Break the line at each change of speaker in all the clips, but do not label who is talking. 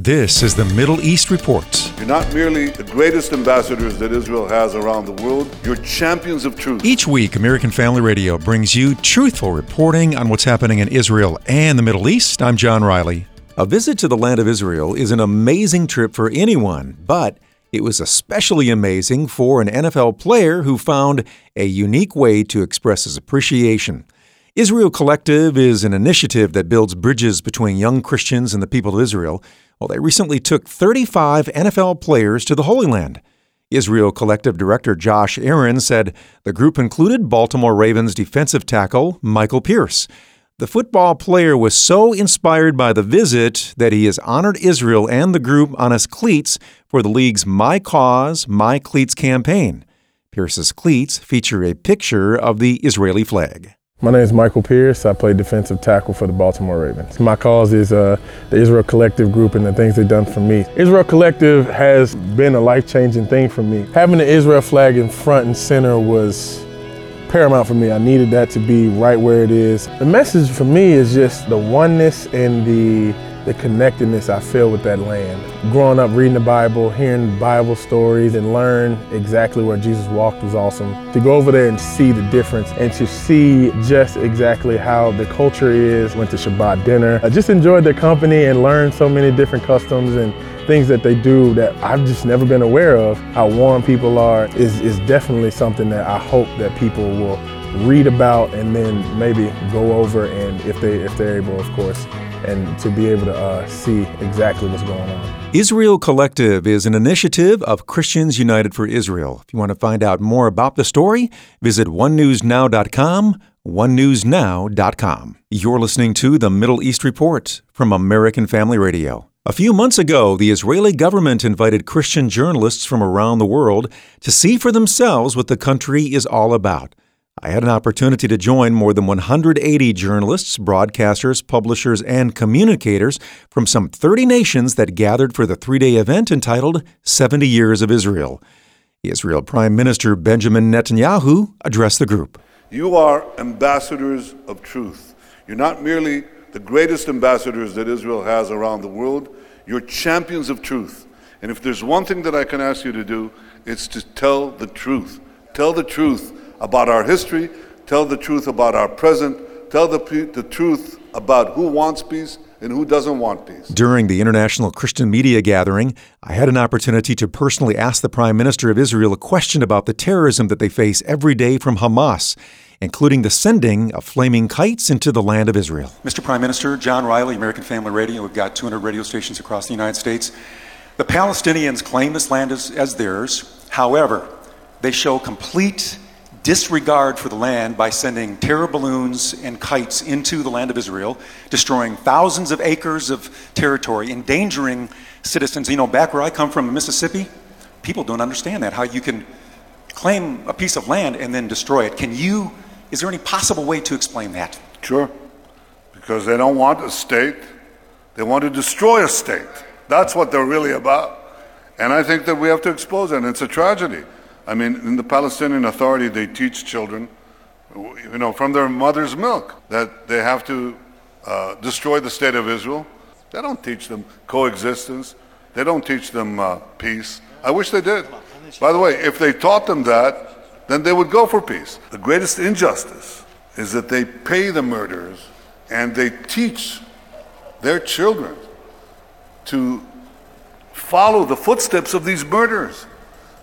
This is the Middle East Report.
You're not merely the greatest ambassadors that Israel has around the world, you're champions of truth.
Each week, American Family Radio brings you truthful reporting on what's happening in Israel and the Middle East. I'm John Riley. A visit to the land of Israel is an amazing trip for anyone, but it was especially amazing for an NFL player who found a unique way to express his appreciation. Israel Collective is an initiative that builds bridges between young Christians and the people of Israel. Well, they recently took 35 NFL players to the Holy Land. Israel Collective Director Josh Aaron said the group included Baltimore Ravens defensive tackle Michael Pierce. The football player was so inspired by the visit that he has honored Israel and the group on his cleats for the league's My Cause, My Cleats campaign. Pierce's cleats feature a picture of the Israeli flag.
My name is Michael Pierce. I play defensive tackle for the Baltimore Ravens. My cause is uh, the Israel Collective Group and the things they've done for me. Israel Collective has been a life-changing thing for me. Having the Israel flag in front and center was paramount for me. I needed that to be right where it is. The message for me is just the oneness and the the connectedness I feel with that land. Growing up reading the Bible, hearing Bible stories, and learn exactly where Jesus walked was awesome. To go over there and see the difference and to see just exactly how the culture is. Went to Shabbat dinner. I just enjoyed their company and learned so many different customs and things that they do that I've just never been aware of. How warm people are is, is definitely something that I hope that people will read about and then maybe go over and if they if they're able of course and to be able to uh, see exactly what's going on.
Israel Collective is an initiative of Christians United for Israel. If you want to find out more about the story, visit onenewsnow.com, onenewsnow.com. You're listening to the Middle East Report from American Family Radio. A few months ago, the Israeli government invited Christian journalists from around the world to see for themselves what the country is all about. I had an opportunity to join more than 180 journalists, broadcasters, publishers, and communicators from some 30 nations that gathered for the three day event entitled 70 Years of Israel. Israel Prime Minister Benjamin Netanyahu addressed the group.
You are ambassadors of truth. You're not merely the greatest ambassadors that Israel has around the world, you're champions of truth. And if there's one thing that I can ask you to do, it's to tell the truth. Tell the truth about our history, tell the truth about our present, tell the, the truth about who wants peace and who doesn't want peace.
During the International Christian Media Gathering, I had an opportunity to personally ask the Prime Minister of Israel a question about the terrorism that they face every day from Hamas, including the sending of flaming kites into the land of Israel.
Mr. Prime Minister, John Riley, American Family Radio, we've got 200 radio stations across the United States. The Palestinians claim this land as, as theirs. However, they show complete disregard for the land by sending terror balloons and kites into the land of Israel, destroying thousands of acres of territory, endangering citizens. You know, back where I come from in Mississippi, people don't understand that, how you can claim a piece of land and then destroy it. Can you, is there any possible way to explain that?
Sure. Because they don't want a state, they want to destroy a state. That's what they're really about. And I think that we have to expose it, and it's a tragedy. I mean, in the Palestinian Authority, they teach children, you know, from their mother's milk, that they have to uh, destroy the state of Israel. They don't teach them coexistence. They don't teach them uh, peace. I wish they did. By the way, if they taught them that, then they would go for peace. The greatest injustice is that they pay the murderers and they teach their children to follow the footsteps of these murderers.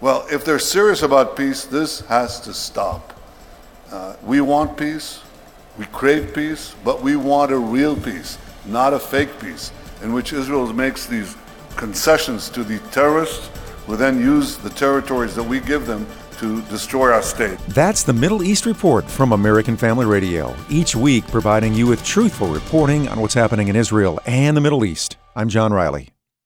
Well, if they're serious about peace, this has to stop. Uh, we want peace, we crave peace, but we want a real peace, not a fake peace, in which Israel makes these concessions to the terrorists who then use the territories that we give them to destroy our state.
That's the Middle East Report from American Family Radio, each week providing you with truthful reporting on what's happening in Israel and the Middle East. I'm John Riley.